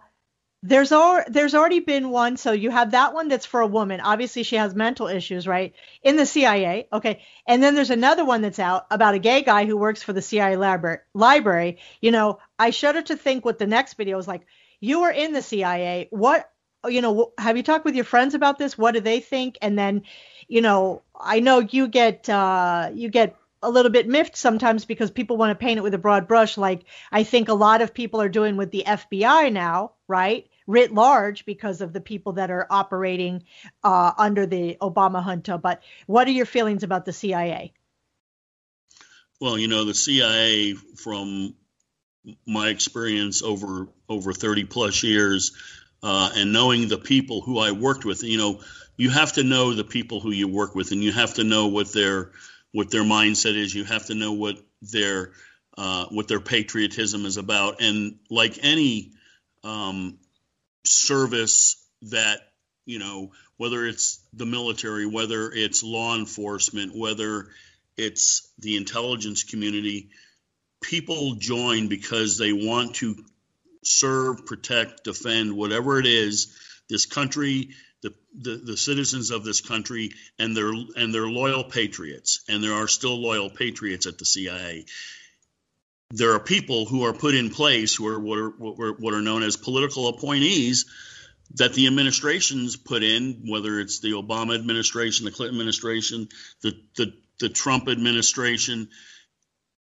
Speaker 2: there's there's already been one so you have that one that's for a woman obviously she has mental issues right in the cia okay and then there's another one that's out about a gay guy who works for the cia library library you know i shudder to think what the next video is like you were in the cia what you know, have you talked with your friends about this? What do they think? And then, you know, I know you get uh, you get a little bit miffed sometimes because people want to paint it with a broad brush, like I think a lot of people are doing with the FBI now, right? Writ large because of the people that are operating uh, under the Obama junta. But what are your feelings about the CIA?
Speaker 8: Well, you know, the CIA, from my experience over over 30 plus years, uh, and knowing the people who I worked with. You know, you have to know the people who you work with, and you have to know what their what their mindset is. You have to know what their uh, what their patriotism is about. And like any um, service that you know, whether it's the military, whether it's law enforcement, whether it's the intelligence community, people join because they want to serve, protect, defend, whatever it is, this country, the, the, the citizens of this country, and they're and they're loyal patriots, and there are still loyal patriots at the CIA. There are people who are put in place who are what are what are, known as political appointees that the administrations put in, whether it's the Obama administration, the Clinton administration, the the, the Trump administration,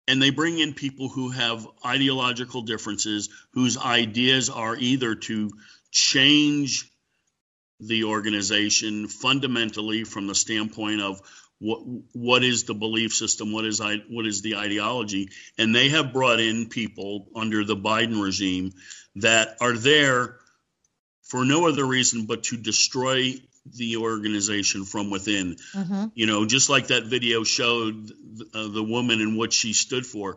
Speaker 8: and they bring in people who have ideological differences, whose ideas are either to change the organization fundamentally from the standpoint of what what is the belief system, what is what is the ideology, and they have brought in people under the Biden regime that are there for no other reason but to destroy the organization from within. Mm-hmm. You know, just like that video showed uh, the woman and what she stood for.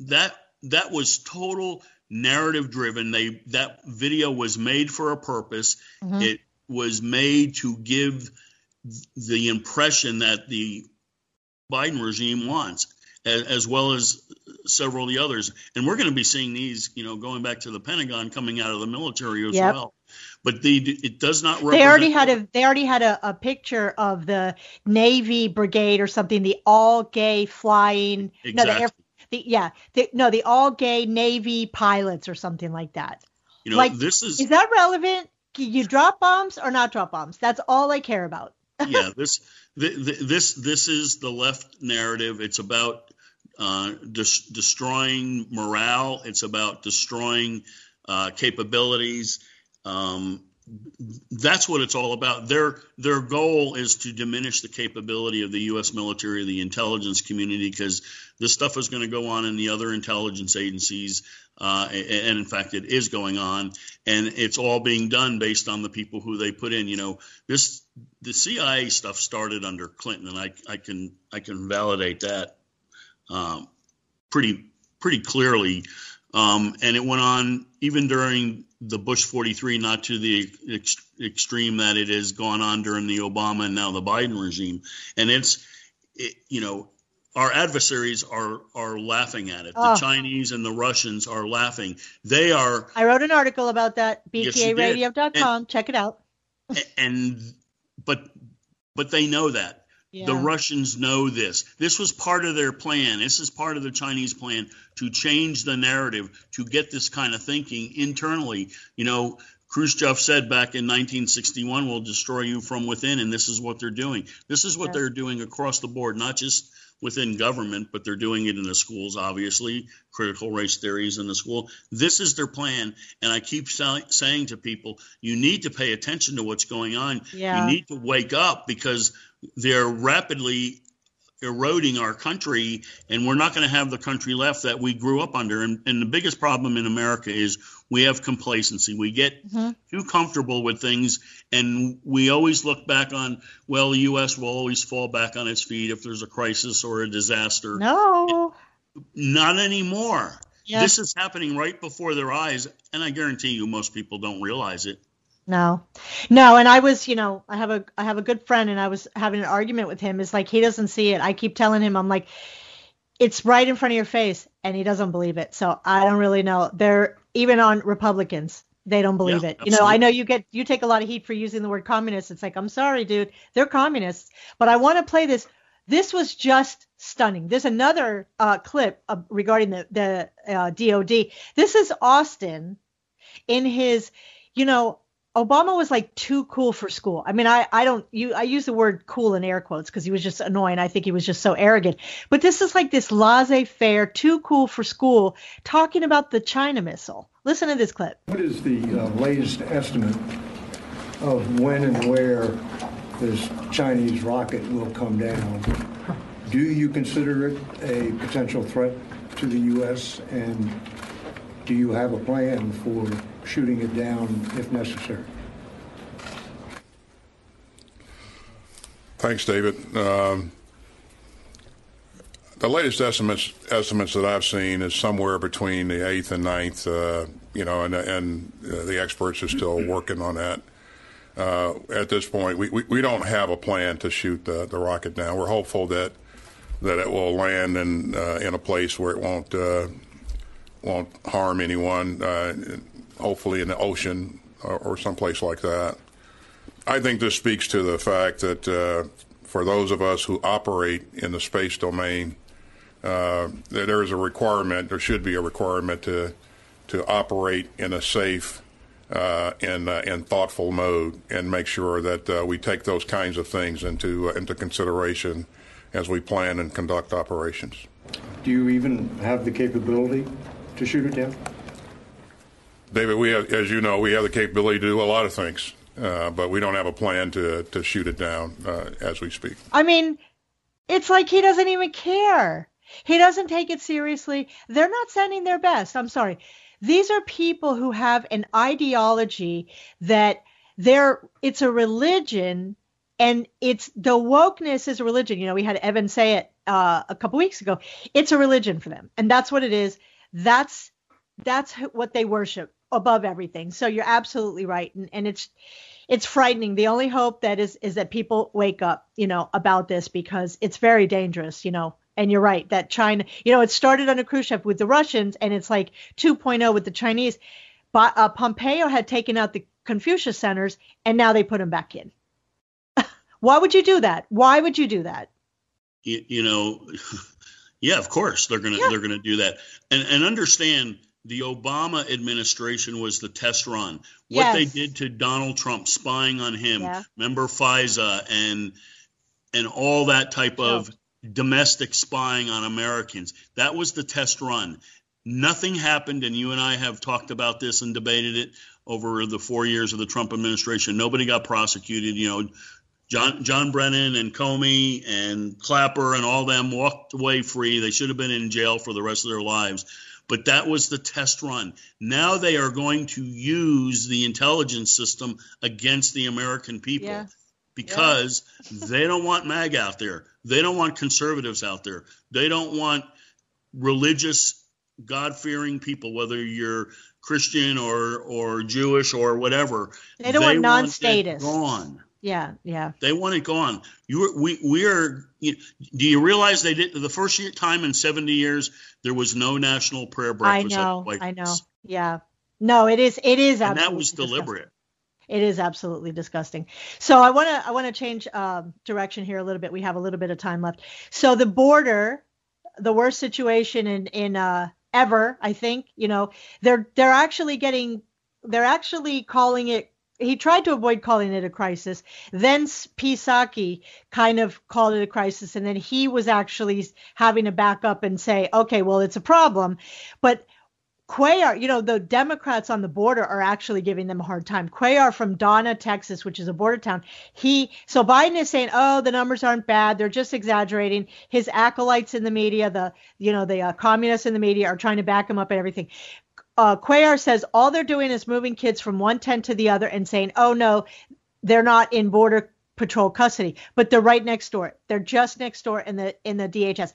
Speaker 8: That that was total narrative driven. They that video was made for a purpose. Mm-hmm. It was made to give the impression that the Biden regime wants, as, as well as several of the others. And we're going to be seeing these, you know, going back to the Pentagon, coming out of the military as yep. well. But the, it does not.
Speaker 2: They already had a they already had a, a picture of the Navy brigade or something, the all gay flying.
Speaker 8: Exactly. No, the Air,
Speaker 2: the, yeah, the, no, the all gay Navy pilots or something like that.
Speaker 8: You know,
Speaker 2: like,
Speaker 8: this is
Speaker 2: is that relevant? You drop bombs or not drop bombs? That's all I care about.
Speaker 8: Yeah, this this this is the left narrative. It's about uh, des- destroying morale. It's about destroying uh, capabilities. Um, that's what it's all about. Their their goal is to diminish the capability of the U.S. military, the intelligence community, because this stuff is going to go on in the other intelligence agencies, uh, and in fact, it is going on, and it's all being done based on the people who they put in. You know, this the CIA stuff started under Clinton, and I I can I can validate that um, pretty pretty clearly. Um, and it went on even during the Bush 43, not to the ex- extreme that it has gone on during the Obama and now the Biden regime. And it's, it, you know, our adversaries are are laughing at it. Oh. The Chinese and the Russians are laughing. They are.
Speaker 2: I wrote an article about that. BKRadio.com. Yes, Check it out.
Speaker 8: and but but they know that the Russians know this. This was part of their plan. This is part of the Chinese plan to change the narrative, to get this kind of thinking internally. You know, Khrushchev said back in 1961, we'll destroy you from within, and this is what they're doing. This is what they're doing across the board, not just within government, but they're doing it in the schools, obviously, critical race theories in the school. This is their plan. And I keep saying to people, you need to pay attention to what's going on.
Speaker 2: Yeah.
Speaker 8: You need to wake up because they're rapidly eroding our country, and we're not going to have the country left that we grew up under. And, and, the biggest problem in America is we have complacency. We get mm-hmm. too comfortable with things, and we always look back on, well, the U.S. will always fall back on its feet if there's a crisis or a disaster.
Speaker 2: No.
Speaker 8: Not anymore. Yes. This is happening right before their eyes, and I guarantee you most people don't realize it.
Speaker 2: No, no, and I was, you know, I have a I have a good friend, and I was having an argument with him. It's like he doesn't see it. I keep telling him, I'm like, it's right in front of your face, and he doesn't believe it. So I don't really know. They're even on Republicans, they don't believe yeah, it. Absolutely. You know, I know you get you take a lot of heat for using the word communist. It's like I'm sorry, dude, they're communists. But I want to play this. This was just stunning. There's another uh, clip uh, regarding the the uh, DoD. This is Austin in his, you know Obama was like too cool for school. I mean, I, I don't you I use the word cool in air quotes because he was just annoying. I think he was just so arrogant. But this is like this laissez-faire, too cool for school, talking about the China missile. Listen to this clip.
Speaker 10: What is the uh, latest estimate of when and where this Chinese rocket will come down? Do you consider it a potential threat to the U.S. and do you have a plan for shooting it down if necessary?
Speaker 11: Thanks, David. Um, the latest estimates estimates that I've seen is somewhere between the eighth and 9th, uh, you know, and, and uh, the experts are still working on that. Uh, at this point, we, we, we, don't have a plan to shoot the, the rocket down. We're hopeful that that it will land in uh, in a place where it won't uh, won't harm anyone, hopefully in the ocean or, or someplace like that. I think this speaks to the fact that uh, for those of us who operate in the space domain, uh, there is a requirement, there should be a requirement to to operate in a safe uh, and, uh, and thoughtful mode, and make sure that uh, we take those kinds of things into uh, into consideration as we plan and conduct operations.
Speaker 10: Do you even have the capability to shoot it down?
Speaker 11: David, we have, as you know, we have the capability to do a lot of things, uh, but we don't have a plan to to shoot it down uh, as we speak.
Speaker 2: I mean, it's like he doesn't even care. He doesn't take it seriously. They're not sending their best. I'm sorry. These are people who have an ideology that they're it's a religion and it's the wokeness is a religion. You know, we had Evan say it uh, a couple weeks ago. It's a religion for them, and that's what it is. That's that's what they worship above everything. So you're absolutely right, and, and it's it's frightening. The only hope that is is that people wake up, you know, about this because it's very dangerous, you know. And you're right that China, you know, it started under Khrushchev with the Russians, and it's like 2.0 with the Chinese. But uh, Pompeo had taken out the Confucius centers, and now they put them back in. Why would you do that? Why would you do that?
Speaker 8: You, you know, yeah, of course they're gonna yeah. they're gonna do that, and and understand the Obama administration was the test run. What yes. they did to Donald Trump, spying on him, yeah. remember FISA and and all that type of domestic spying on Americans. That was the test run. Nothing happened, and you and I have talked about this and debated it over the four years of the Trump administration. Nobody got prosecuted. You know, John John Brennan and Comey and Clapper and all them walked away free. They should have been in jail for the rest of their lives but that was the test run. Now they are going to use the intelligence system against the American people yeah. because yeah. they don't want MAG out there. They don't want conservatives out there. They don't want religious, God fearing people, whether you're Christian or or Jewish or whatever.
Speaker 2: They don't they want non-status.
Speaker 8: gone.
Speaker 2: Yeah, yeah.
Speaker 8: They want it gone. You we we are. You, do you realize they did the first time in seventy years there was no national prayer breakfast?
Speaker 2: I know. I know. Yeah. No, it is. It is.
Speaker 8: And that was deliberate.
Speaker 2: It is absolutely disgusting. So I want to I want to change um, direction here a little bit. We have a little bit of time left. So the border, the worst situation in in uh, ever, I think. You know, they're they're actually getting they're actually calling it he tried to avoid calling it a crisis. Then Psaki kind of called it a crisis, and then he was actually having to back up and say, "Okay, well, it's a problem." But Cuellar, you know, the Democrats on the border are actually giving them a hard time. Cuellar from Donna, Texas, which is a border town, he so Biden is saying, "Oh, the numbers aren't bad; they're just exaggerating." His acolytes in the media, the you know the uh, communists in the media, are trying to back him up and everything uh, Cuellar says all they're doing is moving kids from one tent to the other and saying, oh no, they're not in border patrol custody, but they're right next door. They're just next door in the in the DHS.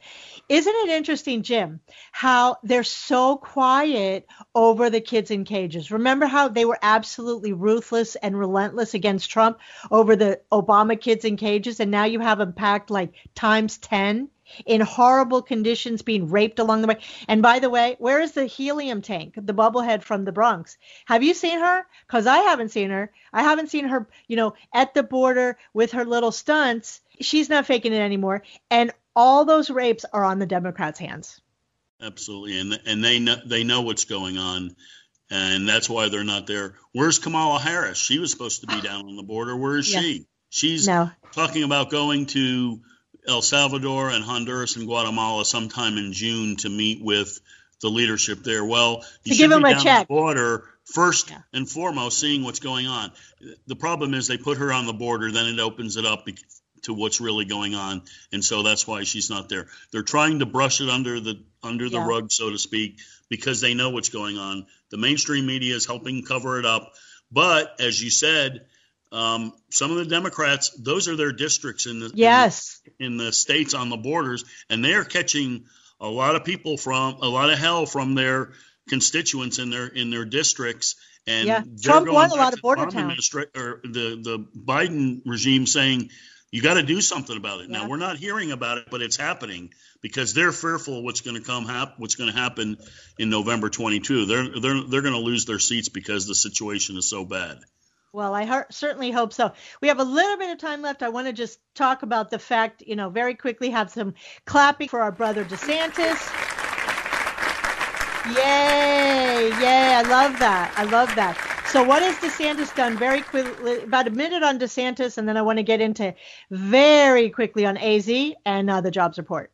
Speaker 2: Isn't it interesting, Jim, how they're so quiet over the kids in cages? Remember how they were absolutely ruthless and relentless against Trump over the Obama kids in cages, and now you have them packed like times ten in horrible conditions, being raped along the way. And by the way, where is the helium tank, the bubblehead from the Bronx? Have you seen her? Because I haven't seen her. I haven't seen her, you know, at the border with her little stunts. She's not faking it anymore. And all those rapes are on the Democrats' hands.
Speaker 8: Absolutely, and and they know they know what's going on, and that's why they're not there. Where's Kamala Harris? She was supposed to be down on the border. Where is she? She's no. talking about going to El Salvador and Honduras and Guatemala sometime in June to meet with the leadership there. Well,
Speaker 2: you to should be down check.
Speaker 8: the border first yeah. and foremost, seeing what's going on. The problem is they put her on the border, then it opens it up to what's really going on, and so that's why she's not there. They're trying to brush it under the under the yeah. rug, so to speak, because they know what's going on. The mainstream media is helping cover it up, but as you said, um, some of the Democrats, those are their districts in the
Speaker 2: yes
Speaker 8: in the, in the states on the borders, and they are catching a lot of people from a lot of hell from their constituents in their in their districts. And
Speaker 2: yeah, Trump won a lot of border towns.
Speaker 8: Or the the Biden regime saying you got to do something about it. Yeah. Now we're not hearing about it, but it's happening because they're fearful of what's going to come hap- what's going to happen in November 22. They're they're they're going to lose their seats because the situation is so bad.
Speaker 2: Well, I certainly hope so. We have a little bit of time left. I want to just talk about the fact, you know, very quickly have some clapping for our brother DeSantis. Yay, yay. I love that. I love that. So, what has DeSantis done very quickly? About a minute on DeSantis, and then I want to get into very quickly on AZ and uh, the jobs report.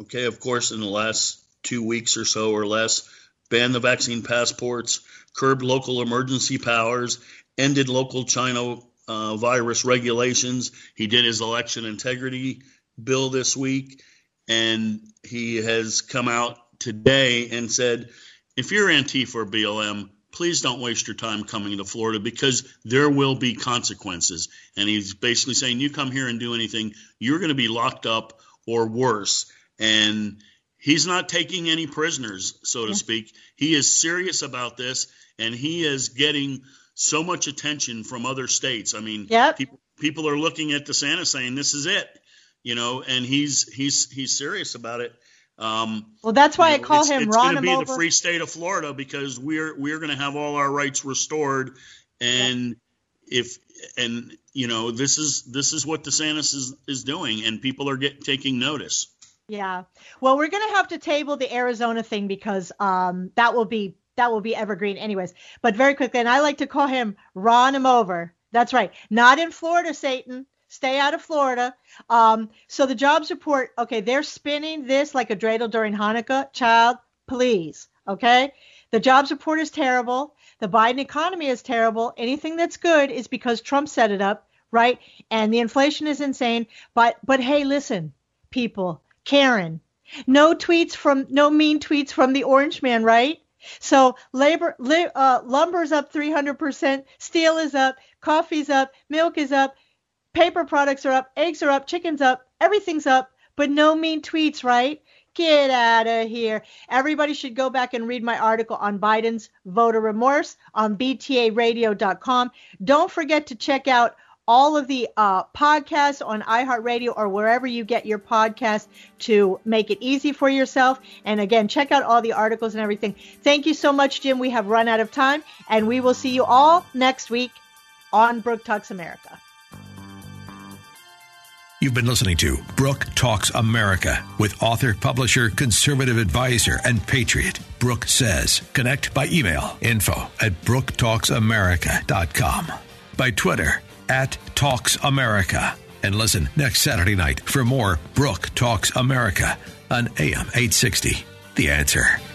Speaker 8: Okay, of course, in the last two weeks or so or less, banned the vaccine passports, curbed local emergency powers, ended local China uh, virus regulations. He did his election integrity bill this week, and he has come out today and said, if you're Antifa or BLM, please don't waste your time coming to Florida because there will be consequences. And he's basically saying, you come here and do anything, you're going to be locked up or worse. And he's not taking any prisoners, so to yeah. speak. He is serious about this, and he is getting so much attention from other states. I mean,
Speaker 2: yep.
Speaker 8: people people are looking at DeSantis saying this is it, you know, and he's he's he's serious about it. Um,
Speaker 2: well, that's why I call
Speaker 8: it's,
Speaker 2: him.
Speaker 8: It's going to be over. the free state of Florida because we're we're going to have all our rights restored, and if and you know this is this is what DeSantis is is doing, and people are get taking notice.
Speaker 2: Yeah. Well, we're going to have to table the Arizona thing because um, that will be that will be evergreen anyways. But very quickly, and I like to call him Ron him over. That's right. Not in Florida, Satan. Stay out of Florida. Um, so the jobs report, okay, they're spinning this like a dreidel during Hanukkah. Child, please. Okay. The jobs report is terrible. The Biden economy is terrible. Anything that's good is because Trump set it up, right? And the inflation is insane. But but hey, listen, people, Karen, no tweets from no mean tweets from the orange man, right? So labor uh, lumber's up 300%, steel is up, coffee's up, milk is up, paper products are up, eggs are up, chicken's up, everything's up, but no mean tweets, right? Get out of here. Everybody should go back and read my article on Biden's voter remorse on btaradio.com. Don't forget to check out all of the uh, podcasts on iHeartRadio or wherever you get your podcast to make it easy for yourself. And again, check out all the articles and everything. Thank you so much, Jim. We have run out of time, and we will see you all next week on Brooke Talks America.
Speaker 1: You've been listening to Brooke Talks America with author, publisher, conservative advisor, and patriot, Brooke Says. Connect by email info at brooktalksamerica.com. By Twitter at Talks America. And listen next Saturday night for more Brooke Talks America on AM 860. The answer.